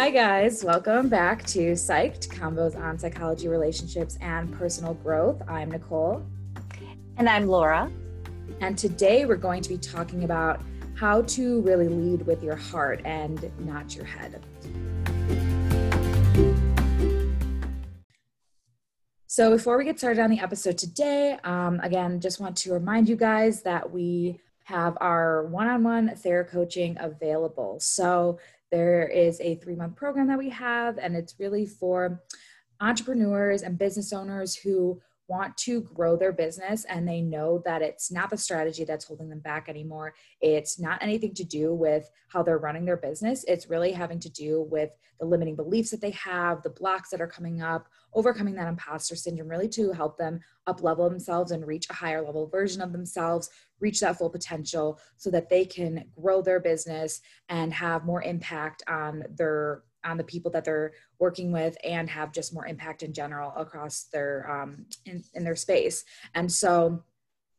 Hi, guys. Welcome back to Psyched Convos on Psychology, Relationships, and Personal Growth. I'm Nicole. And I'm Laura. And today we're going to be talking about how to really lead with your heart and not your head. So, before we get started on the episode today, um, again, just want to remind you guys that we have our one on one therapy coaching available. So, there is a three month program that we have, and it's really for entrepreneurs and business owners who want to grow their business and they know that it's not the strategy that's holding them back anymore. It's not anything to do with how they're running their business. It's really having to do with the limiting beliefs that they have, the blocks that are coming up, overcoming that imposter syndrome, really to help them up level themselves and reach a higher level version of themselves, reach that full potential so that they can grow their business and have more impact on their on the people that they're working with and have just more impact in general across their um, in, in their space. And so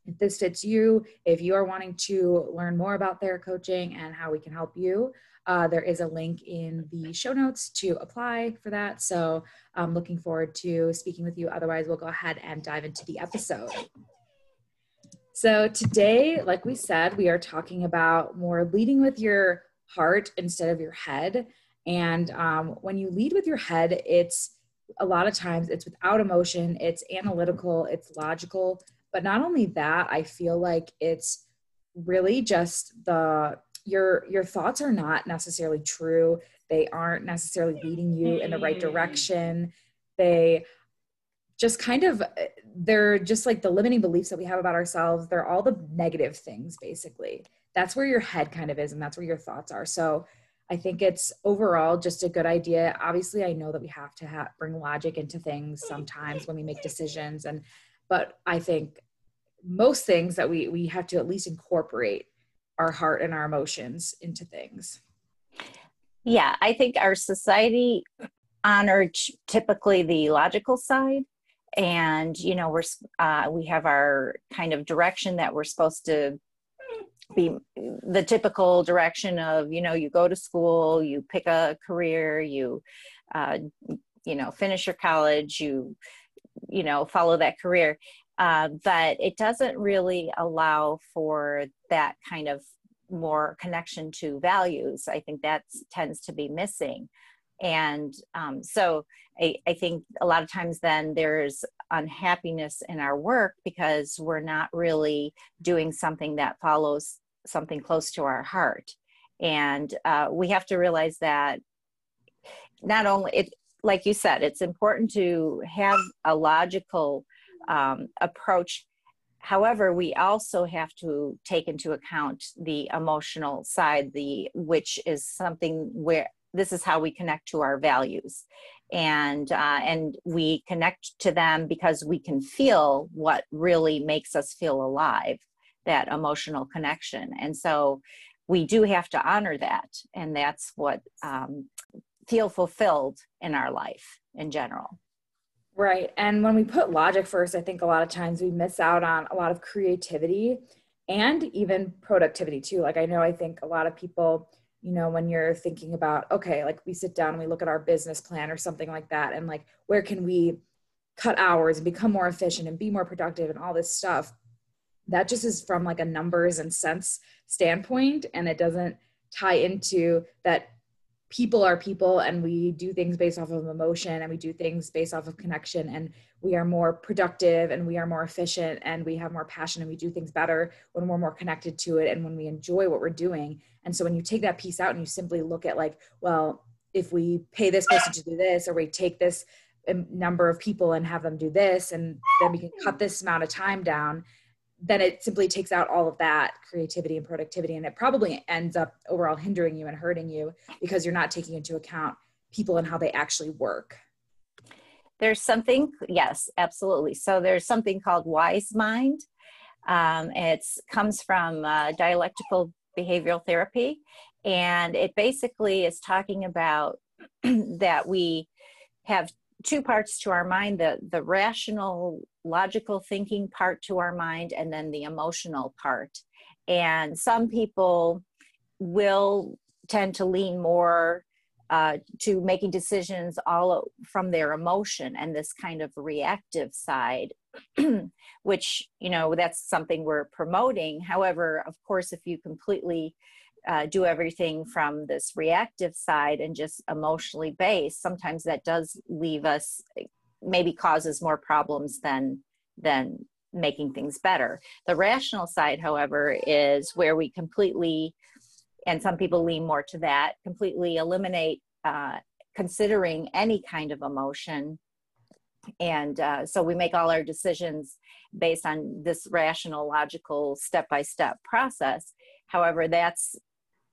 if this fits you if you are wanting to learn more about their coaching and how we can help you uh, there is a link in the show notes to apply for that. So i'm looking forward to speaking with you. Otherwise we'll go ahead and dive into the episode. So today like we said we are talking about more leading with your heart instead of your head and um, when you lead with your head, it's a lot of times it's without emotion, it's analytical, it's logical. But not only that, I feel like it's really just the your your thoughts are not necessarily true. They aren't necessarily leading you in the right mm. direction. They just kind of they're just like the limiting beliefs that we have about ourselves. They're all the negative things basically. That's where your head kind of is and that's where your thoughts are. So I think it's overall just a good idea. Obviously, I know that we have to ha- bring logic into things sometimes when we make decisions, and but I think most things that we we have to at least incorporate our heart and our emotions into things. Yeah, I think our society honored typically the logical side and you know we're uh, we have our kind of direction that we're supposed to be the typical direction of you know you go to school you pick a career you uh, you know finish your college you you know follow that career. Uh, but it doesn't really allow for that kind of more connection to values. I think that tends to be missing. And um, so I, I think a lot of times then there's unhappiness in our work because we're not really doing something that follows something close to our heart. And uh, we have to realize that not only it like you said it's important to have a logical um, approach. However we also have to take into account the emotional side the which is something where this is how we connect to our values and uh, and we connect to them because we can feel what really makes us feel alive that emotional connection. And so we do have to honor that and that's what um, feel fulfilled in our life in general. Right and when we put logic first i think a lot of times we miss out on a lot of creativity and even productivity too. Like i know i think a lot of people you know when you're thinking about okay like we sit down and we look at our business plan or something like that and like where can we cut hours and become more efficient and be more productive and all this stuff that just is from like a numbers and sense standpoint and it doesn't tie into that people are people and we do things based off of emotion and we do things based off of connection and we are more productive and we are more efficient and we have more passion and we do things better when we're more connected to it and when we enjoy what we're doing. And so when you take that piece out and you simply look at like well if we pay this person to do this or we take this um, number of people and have them do this and then we can cut this amount of time down then it simply takes out all of that creativity and productivity and it probably ends up overall hindering you and hurting you because you're not taking into account people and how they actually work. There's something yes absolutely. So there's something called wise mind. Um, it comes from uh, dialectical behavioral therapy and it basically is talking about that we have two parts to our mind the the rational logical thinking part to our mind and then the emotional part. And some people will tend to lean more uh, to making decisions all from their emotion and this kind of reactive side which you know that's something we're promoting. However of course if you completely uh, do everything from this reactive side and just emotionally based sometimes that does leave us maybe causes more problems than than making things better. The rational side however is where we completely and some people lean more to that completely eliminate uh, considering any kind of emotion. And uh, so we make all our decisions based on this rational logical step by step process. However that's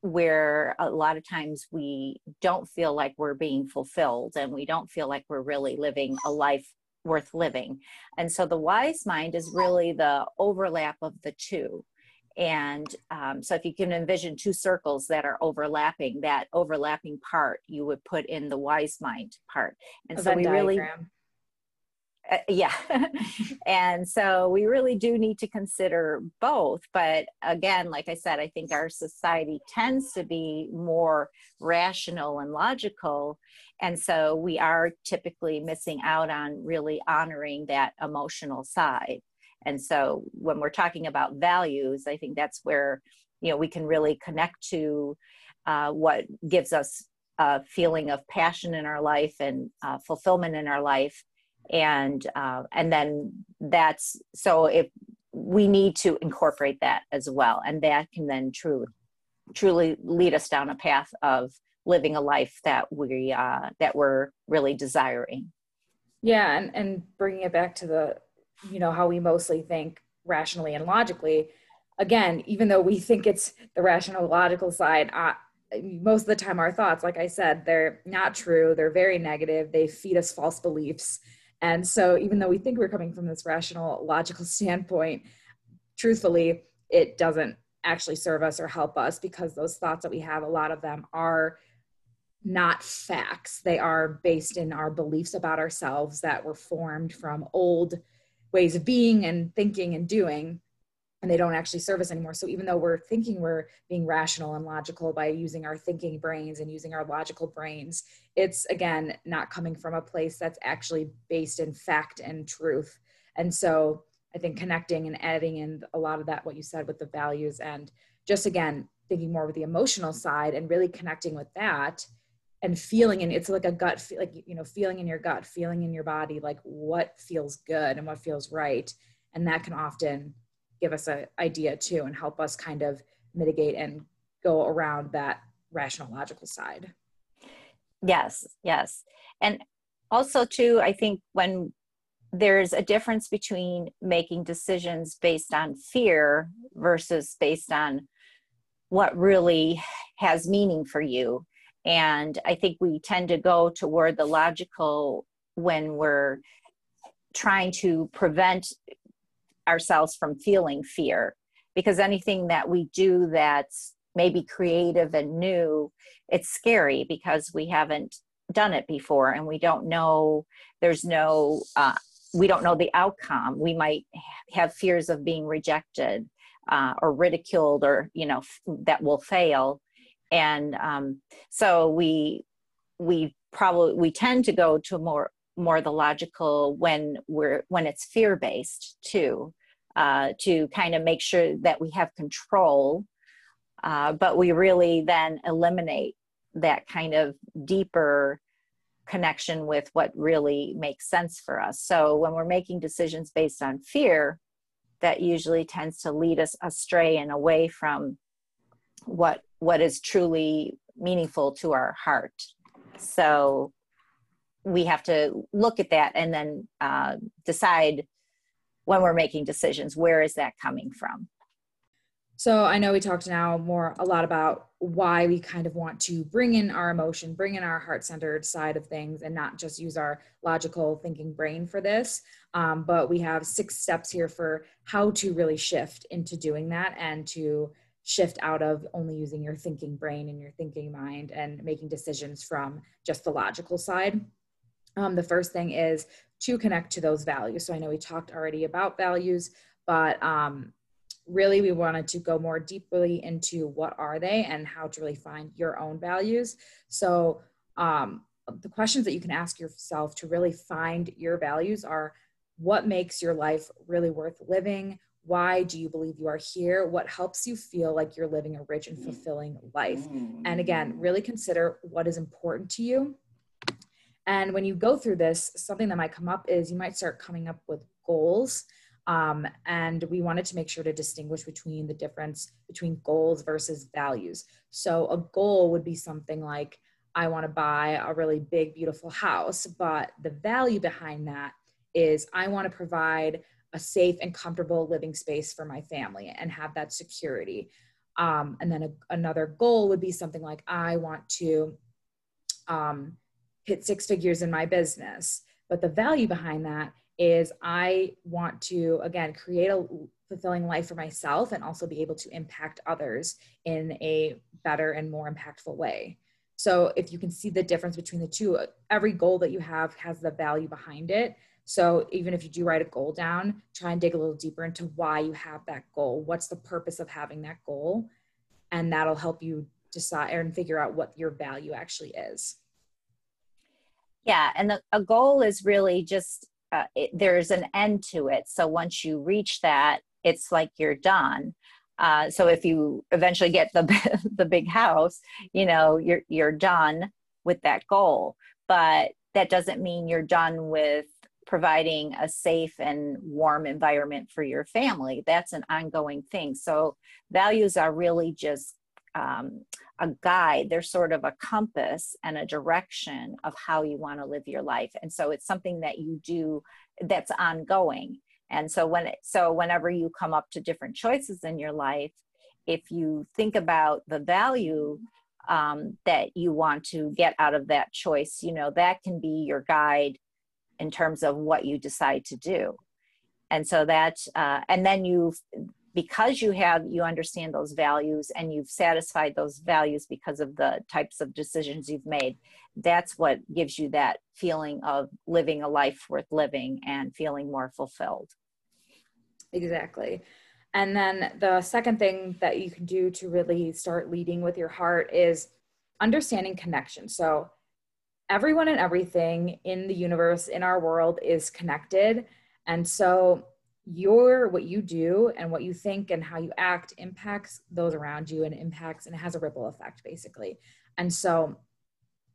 where a lot of times we don't feel like we're being fulfilled and we don't feel like we're really living a life worth living. And so the wise mind is really the overlap of the two. And um, so if you can envision two circles that are overlapping that overlapping part you would put in the wise mind part. And a so Venn we diagram. really uh, yeah. And so we really do need to consider both but again like i said i think our society tends to be more rational and logical and so we are typically missing out on really honoring that emotional side. And so when we're talking about values i think that's where you know we can really connect to uh, what gives us a feeling of passion in our life and uh, fulfillment in our life and uh, and then that's so if we need to incorporate that as well and that can then truly truly lead us down a path of living a life that we uh, that we're really desiring. Yeah and and bringing it back to the you know how we mostly think rationally and logically again even though we think it's the rational logical side uh, most of the time our thoughts like i said they're not true they're very negative they feed us false beliefs and so, even though we think we're coming from this rational, logical standpoint, truthfully, it doesn't actually serve us or help us because those thoughts that we have, a lot of them are not facts. They are based in our beliefs about ourselves that were formed from old ways of being and thinking and doing and they don't actually serve us anymore. So even though we're thinking we're being rational and logical by using our thinking brains and using our logical brains, it's again not coming from a place that's actually based in fact and truth. And so I think connecting and adding in a lot of that, what you said with the values and just again thinking more with the emotional side and really connecting with that and feeling and it's like a gut like you know feeling in your gut feeling in your body like what feels good and what feels right and that can often give us an idea too and help us kind of mitigate and go around that rational logical side. Yes yes. And also too i think when there's a difference between making decisions based on fear versus based on what really has meaning for you. And i think we tend to go toward the logical when we're trying to prevent ourselves from feeling fear. Because anything that we do that's maybe creative and new it's scary because we haven't done it before and we don't know there's no uh, we don't know the outcome. We might have fears of being rejected uh, or ridiculed or you know f- that will fail. And um, so we we probably we tend to go to more more the logical when we're when it's fear based too uh, to kind of make sure that we have control. Uh, but we really then eliminate that kind of deeper connection with what really makes sense for us. So when we're making decisions based on fear, that usually tends to lead us astray and away from what what is truly meaningful to our heart. So we have to look at that and then uh, decide when we're making decisions where is that coming from? So i know we talked now more a lot about why we kind of want to bring in our emotion bring in our heart-centered side of things and not just use our logical thinking brain for this. Um, but we have six steps here for how to really shift into doing that and to shift out of only using your thinking brain and your thinking mind and making decisions from just the logical side um, the first thing is to connect to those values. So I know we talked already about values, but um, really we wanted to go more deeply into what are they and how to really find your own values. So um, the questions that you can ask yourself to really find your values are what makes your life really worth living? Why do you believe you are here? What helps you feel like you're living a rich and fulfilling life? And again really consider what is important to you and when you go through this something that might come up is you might start coming up with goals um, and we wanted to make sure to distinguish between the difference between goals versus values so a goal would be something like I want to buy a really big, beautiful house. But the value behind that is I want to provide a safe and comfortable living space for my family and have that security. Um, and then a, another goal would be something like I want to um, hit six figures in my business. But the value behind that is I want to, again, create a fulfilling life for myself and also be able to impact others in a better and more impactful way. So if you can see the difference between the two, every goal that you have has the value behind it. So even if you do write a goal down, try and dig a little deeper into why you have that goal. What's the purpose of having that goal? And that'll help you decide and figure out what your value actually is. Yeah, and the, a goal is really just uh, it, there's an end to it. So once you reach that, it's like you're done. Uh, so if you eventually get the the big house, you know you're you're done with that goal. But that doesn't mean you're done with providing a safe and warm environment for your family. That's an ongoing thing. So values are really just um, a guide. They're sort of a compass and a direction of how you want to live your life. And so it's something that you do that's ongoing and so when it, so whenever you come up to different choices in your life if you think about the value um, that you want to get out of that choice you know that can be your guide in terms of what you decide to do and so that uh, and then you because you have you understand those values and you've satisfied those values because of the types of decisions you've made that's what gives you that feeling of living a life worth living and feeling more fulfilled. Exactly. And then the second thing that you can do to really start leading with your heart is understanding connection. So everyone and everything in the universe in our world is connected. And so your what you do and what you think and how you act impacts those around you and impacts and has a ripple effect basically. And so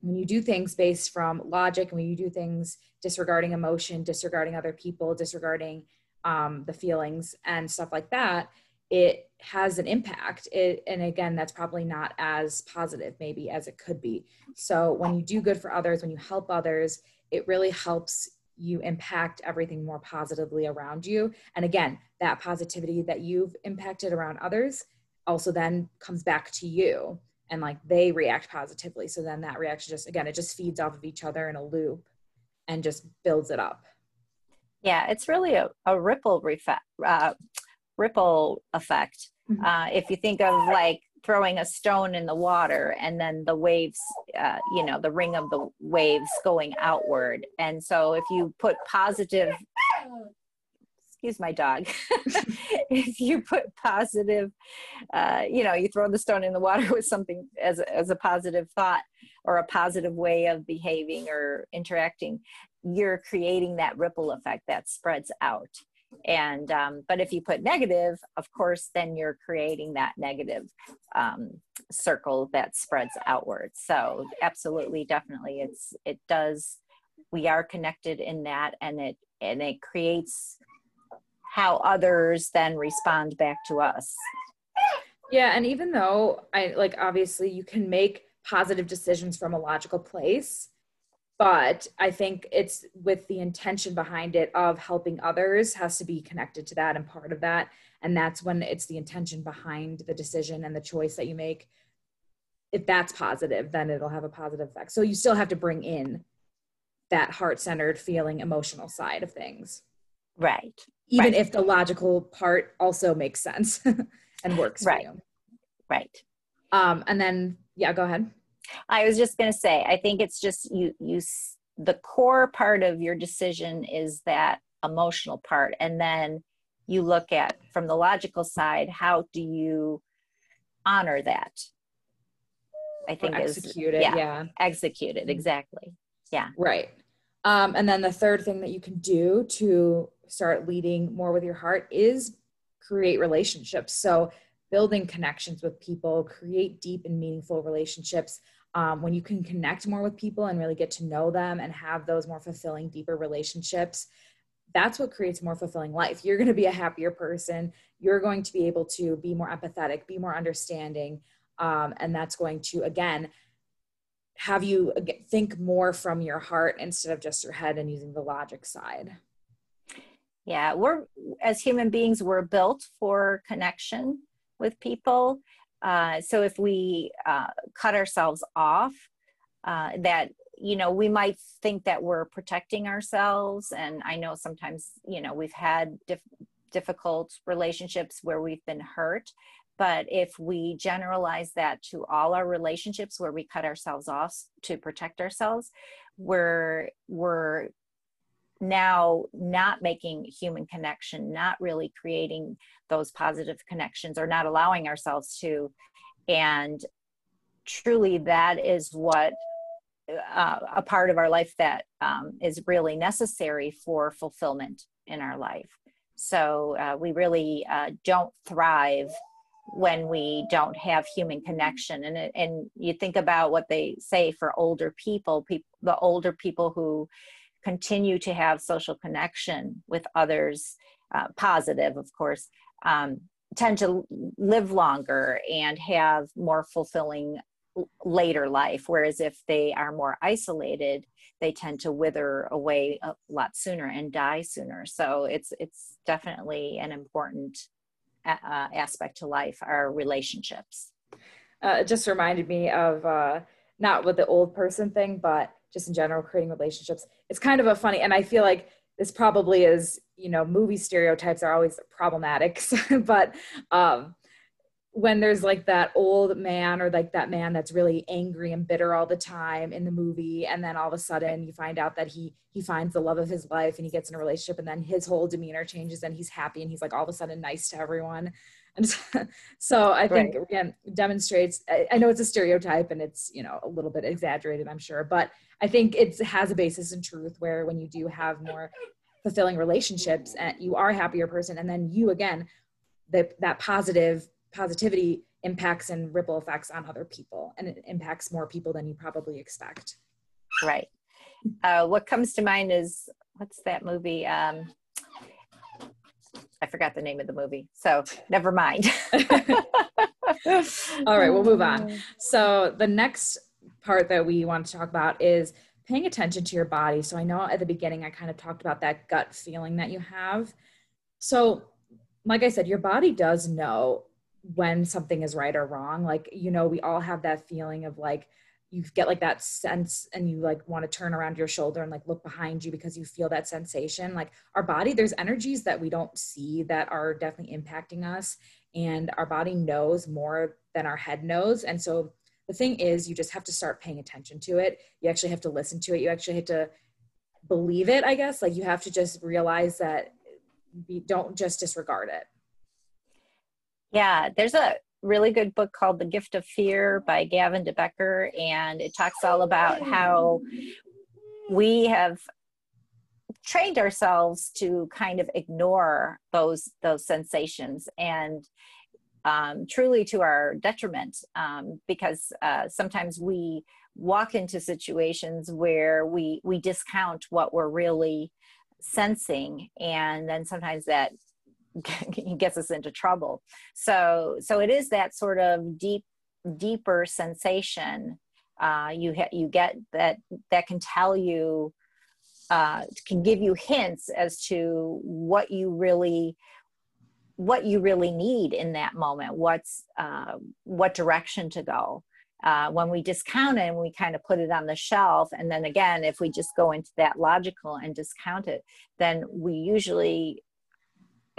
when you do things based from logic and when you do things disregarding emotion disregarding other people disregarding um, the feelings and stuff like that it has an impact. It, and again that's probably not as positive maybe as it could be. So when you do good for others when you help others it really helps you impact everything more positively around you. And again, that positivity that you've impacted around others also then comes back to you and like they react positively. So then that reaction just, again, it just feeds off of each other in a loop and just builds it up. Yeah, it's really a, a ripple refa- uh, ripple effect. Mm-hmm. Uh, if you think of like throwing a stone in the water and then the waves uh, you know the ring of the waves going outward. And so if you put positive excuse my dog if you put positive uh, you know you throw the stone in the water with something as, as a positive thought or a positive way of behaving or interacting you're creating that ripple effect that spreads out and um, but if you put negative of course then you're creating that negative um, circle that spreads outwards so absolutely definitely it's it does we are connected in that and it and it creates how others then respond back to us. Yeah and even though i like obviously you can make positive decisions from a logical place but i think it's with the intention behind it of helping others has to be connected to that and part of that. And that's when it's the intention behind the decision and the choice that you make. If that's positive then it'll have a positive effect. So you still have to bring in that heart-centered feeling emotional side of things. Right. Even right. if the logical part also makes sense and works right. right. Um and then yeah go ahead I was just going to say, I think it's just you, you, the core part of your decision is that emotional part. And then you look at from the logical side, how do you honor that? I think execute is, it. Yeah, yeah. execute it exactly. Yeah. Right. Um, and then the third thing that you can do to start leading more with your heart is create relationships. So building connections with people, create deep and meaningful relationships. Um, when you can connect more with people and really get to know them and have those more fulfilling, deeper relationships, that's what creates more fulfilling life. You're going to be a happier person. You're going to be able to be more empathetic, be more understanding. Um, and that's going to, again, have you think more from your heart instead of just your head and using the logic side. Yeah, we're, as human beings, we're built for connection with people. Uh, so if we uh, cut ourselves off, uh, that you know we might think that we're protecting ourselves and i know sometimes you know we've had dif- difficult relationships where we've been hurt but if we generalize that to all our relationships where we cut ourselves off to protect ourselves we're we're now not making human connection not really creating those positive connections or not allowing ourselves to and truly that is what uh, a part of our life that um, is really necessary for fulfillment in our life. So uh, we really uh, don't thrive when we don't have human connection. And and you think about what they say for older people, people the older people who continue to have social connection with others, uh, positive, of course. Um, tend to live longer and have more fulfilling later life whereas if they are more isolated they tend to wither away a lot sooner and die sooner so it's it's definitely an important uh, aspect to life our relationships uh, it just reminded me of uh, not with the old person thing but just in general creating relationships. It's kind of a funny and i feel like this probably is you know movie stereotypes are always problematic but um when there's like that old man or like that man that's really angry and bitter all the time in the movie and then all of a sudden you find out that he he finds the love of his life and he gets in a relationship and then his whole demeanor changes and he's happy and he's like all of a sudden nice to everyone and so i think right. again demonstrates I, know it's a stereotype and it's you know a little bit exaggerated i'm sure but i think it has a basis in truth where when you do have more fulfilling relationships and you are a happier person. And then you again the, that positive positivity impacts and ripple effects on other people and it impacts more people than you probably expect. Right. Uh, what comes to mind is what's that movie? Um, i forgot the name of the movie so never mind. All right we'll move on. So the next part that we want to talk about is paying attention to your body. So i know at the beginning i kind of talked about that gut feeling that you have. So like i said your body does know when something is right or wrong. Like you know we all have that feeling of like you get like that sense and you like want to turn around your shoulder and like look behind you because you feel that sensation like our body there's energies that we don't see that are definitely impacting us and our body knows more than our head knows and so the thing is you just have to start paying attention to it. You actually have to listen to it. You actually have to believe it i guess. Like you have to just realize that you don't just disregard it. Yeah, there's a really good book called The Gift of Fear by Gavin de Becker, and it talks all about how we have trained ourselves to kind of ignore those those sensations and um, truly to our detriment um, because uh, sometimes we walk into situations where we we discount what we're really sensing and then sometimes that gets us into trouble. So so it is that sort of deep deeper sensation uh, you ha- you get that that can tell you uh, can give you hints as to what you really what you really need in that moment. What's uh, what direction to go. Uh, when we discount it and we kind of put it on the shelf and then again if we just go into that logical and discount it then we usually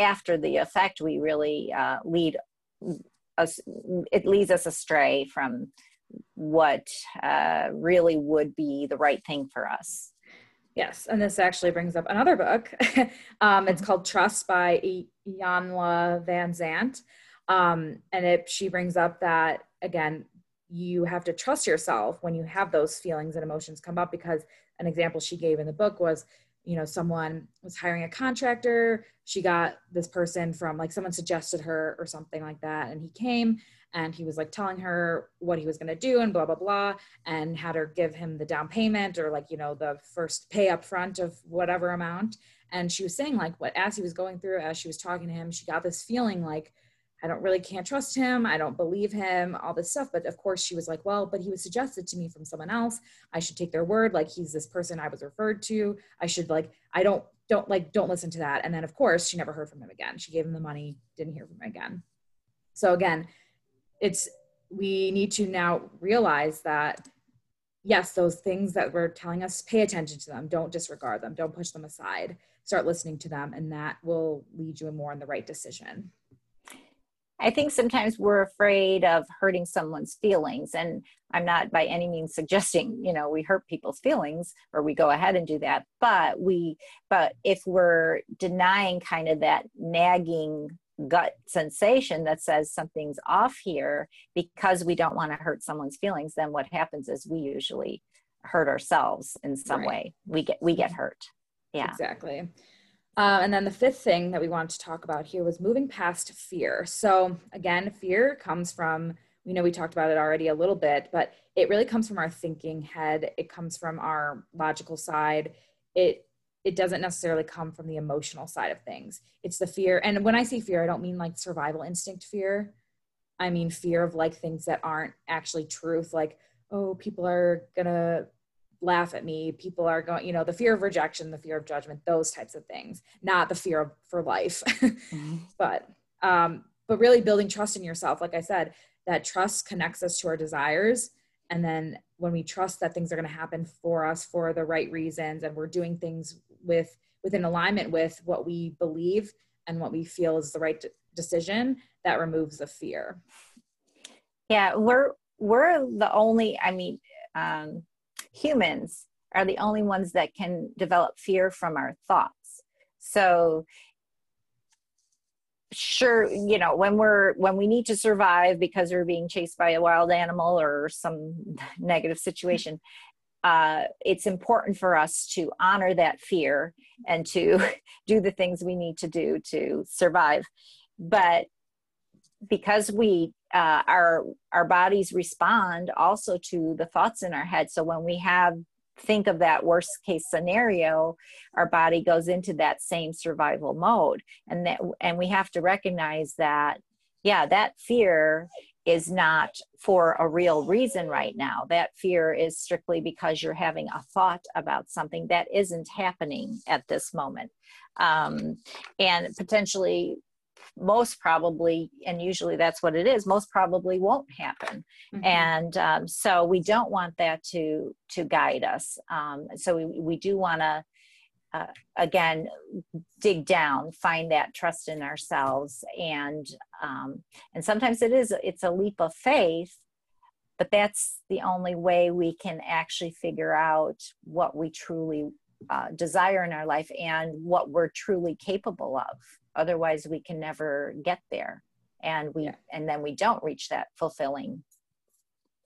after the effect, we really uh, lead us, it leads us astray from what uh, really would be the right thing for us. Yes, and this actually brings up another book. um, it's called Trust by Iyanla Vanzant. Um, and it, she brings up that, again, you have to trust yourself when you have those feelings and emotions come up because an example she gave in the book was you know someone was hiring a contractor. She got this person from like someone suggested her or something like that and he came and he was like telling her what he was going to do and blah blah blah and had her give him the down payment or like you know the first pay up front of whatever amount. And she was saying like what as he was going through as she was talking to him she got this feeling like I don't really can't trust him. I don't believe him, all this stuff. But of course, she was like, well, but he was suggested to me from someone else. I should take their word. Like he's this person I was referred to. I should like, I don't, don't like, don't listen to that. And then of course, she never heard from him again. She gave him the money, didn't hear from him again. So again, it's, we need to now realize that yes, those things that were telling us, pay attention to them. Don't disregard them. Don't push them aside. Start listening to them, and that will lead you more in the right decision. I think sometimes we're afraid of hurting someone's feelings. And I'm not by any means suggesting, you know, we hurt people's feelings or we go ahead and do that. But we, but if we're denying kind of that nagging gut sensation that says something's off here because we don't want to hurt someone's feelings, then what happens is we usually hurt ourselves in some right. way. We get, we get hurt. Yeah. Exactly. Uh, and then the fifth thing that we wanted to talk about here was moving past fear. So, again, fear comes from, we know we talked about it already a little bit, but it really comes from our thinking head. It comes from our logical side. It it doesn't necessarily come from the emotional side of things. It's the fear. And when I say fear, I don't mean like survival instinct fear. I mean fear of like things that aren't actually truth, like, oh, people are gonna laugh at me. People are going you know the fear of rejection the fear of judgment those types of things not the fear of, for life. Mm-hmm. but um but really building trust in yourself. Like i said that trust connects us to our desires. And then when we trust that things are going to happen for us for the right reasons and we're doing things with within alignment with what we believe and what we feel is the right de- decision that removes the fear. Yeah we're we're the only i mean um humans are the only ones that can develop fear from our thoughts. So sure you know when we're when we need to survive because we're being chased by a wild animal or some negative situation uh, it's important for us to honor that fear and to do the things we need to do to survive but because we uh, our our bodies respond also to the thoughts in our head. So when we have think of that worst case scenario our body goes into that same survival mode. And that and we have to recognize that yeah that fear is not for a real reason right now. That fear is strictly because you're having a thought about something that isn't happening at this moment. Um, and potentially most probably, and usually that's what it is, most probably won't happen. Mm-hmm. And um, so we don't want that to to guide us. Um, so we, we do want to uh, again dig down find that trust in ourselves and um, and sometimes it is it's a leap of faith but that's the only way we can actually figure out what we truly uh, desire in our life and what we're truly capable of otherwise we can never get there. And we yeah. and then we don't reach that fulfilling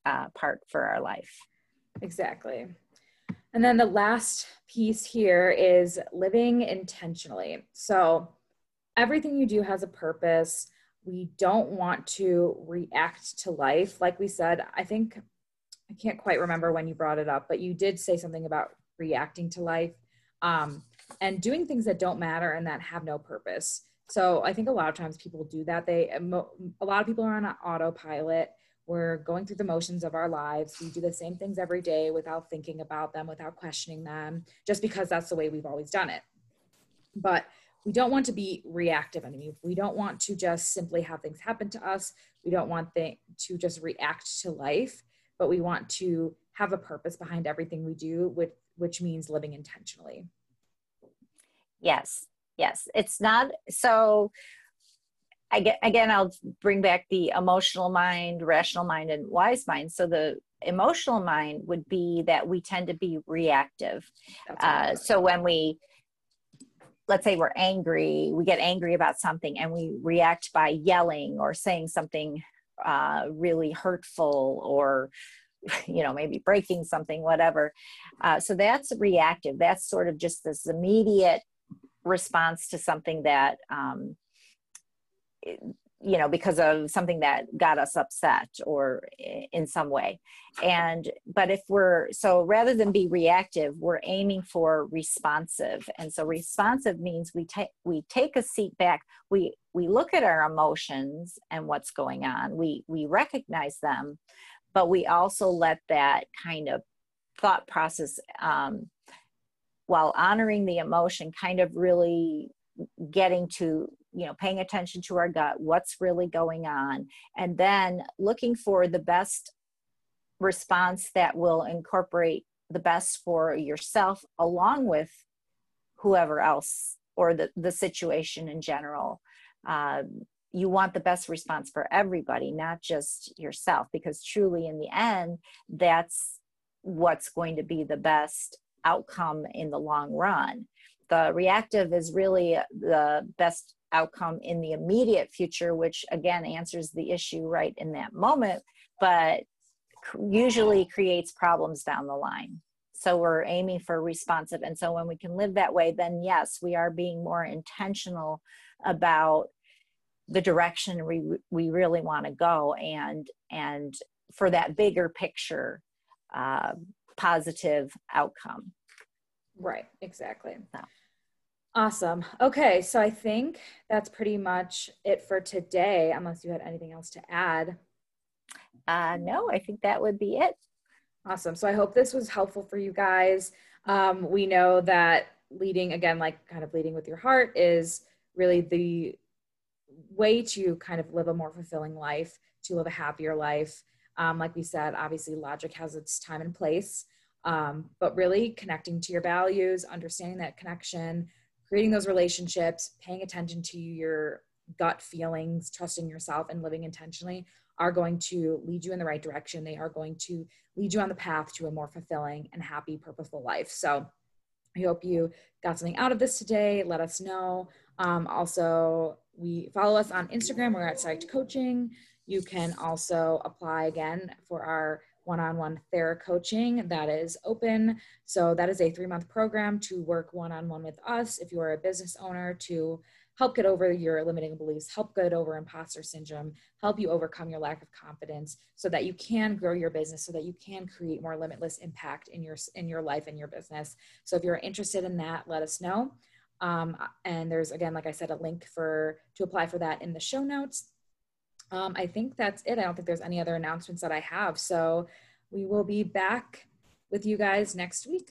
uh, part for our life. Exactly. And then the last piece here is living intentionally. So everything you do has a purpose. We don't want to react to life. Like we said i think i can't quite remember when you brought it up but you did say something about reacting to life. Um, and doing things that don't matter and that have no purpose. So I think a lot of times people do that. They a lot of people are on an autopilot. We're going through the motions of our lives. We do the same things every day without thinking about them, without questioning them, just because that's the way we've always done it. But we don't want to be reactive anymore. We don't want to just simply have things happen to us. We don't want th- to just react to life, but we want to have a purpose behind everything we do, which, which means living intentionally. Yes, yes. It's not so. I get, again, I'll bring back the emotional mind, rational mind, and wise mind. So the emotional mind would be that we tend to be reactive. Uh, so when we, let's say we're angry, we get angry about something and we react by yelling or saying something uh, really hurtful or you know maybe breaking something whatever uh, so that's reactive that's sort of just this immediate response to something that um, you know because of something that got us upset or in some way. And but if we're so rather than be reactive we're aiming for responsive. And so responsive means we take we take a seat back. We we look at our emotions and what's going on. We we recognize them but we also let that kind of thought process um, while honoring the emotion kind of really getting to you know paying attention to our gut what's really going on and then looking for the best response that will incorporate the best for yourself along with whoever else or the, the situation in general. Um, you want the best response for everybody not just yourself because truly in the end that's what's going to be the best outcome in the long run the reactive is really the best outcome in the immediate future, which again answers the issue right in that moment, but usually creates problems down the line. So we're aiming for responsive. And so when we can live that way, then yes, we are being more intentional about the direction we we really want to go and and for that bigger picture uh, positive outcome right exactly so. Awesome. Okay, so I think that's pretty much it for today, unless you had anything else to add. Uh, no, I think that would be it. Awesome. So I hope this was helpful for you guys. Um, we know that leading, again, like kind of leading with your heart, is really the way to kind of live a more fulfilling life, to live a happier life. Um, like we said, obviously, logic has its time and place, um, but really connecting to your values, understanding that connection creating those relationships, paying attention to your gut feelings, trusting yourself, and living intentionally are going to lead you in the right direction. They are going to lead you on the path to a more fulfilling and happy, purposeful life. So I hope you got something out of this today. Let us know. Um, also, we follow us on Instagram. We're at Psyched Coaching. You can also apply again for our one-on-one Thera coaching that is open. So that is a three-month program to work one-on-one with us if you are a business owner to help get over your limiting beliefs, help get over imposter syndrome, help you overcome your lack of confidence so that you can grow your business, so that you can create more limitless impact in your in your life and your business. So if you're interested in that, let us know. Um, and there's again, like I said, a link for to apply for that in the show notes um, I think that's it. I don't think there's any other announcements that I have. So we will be back with you guys next week.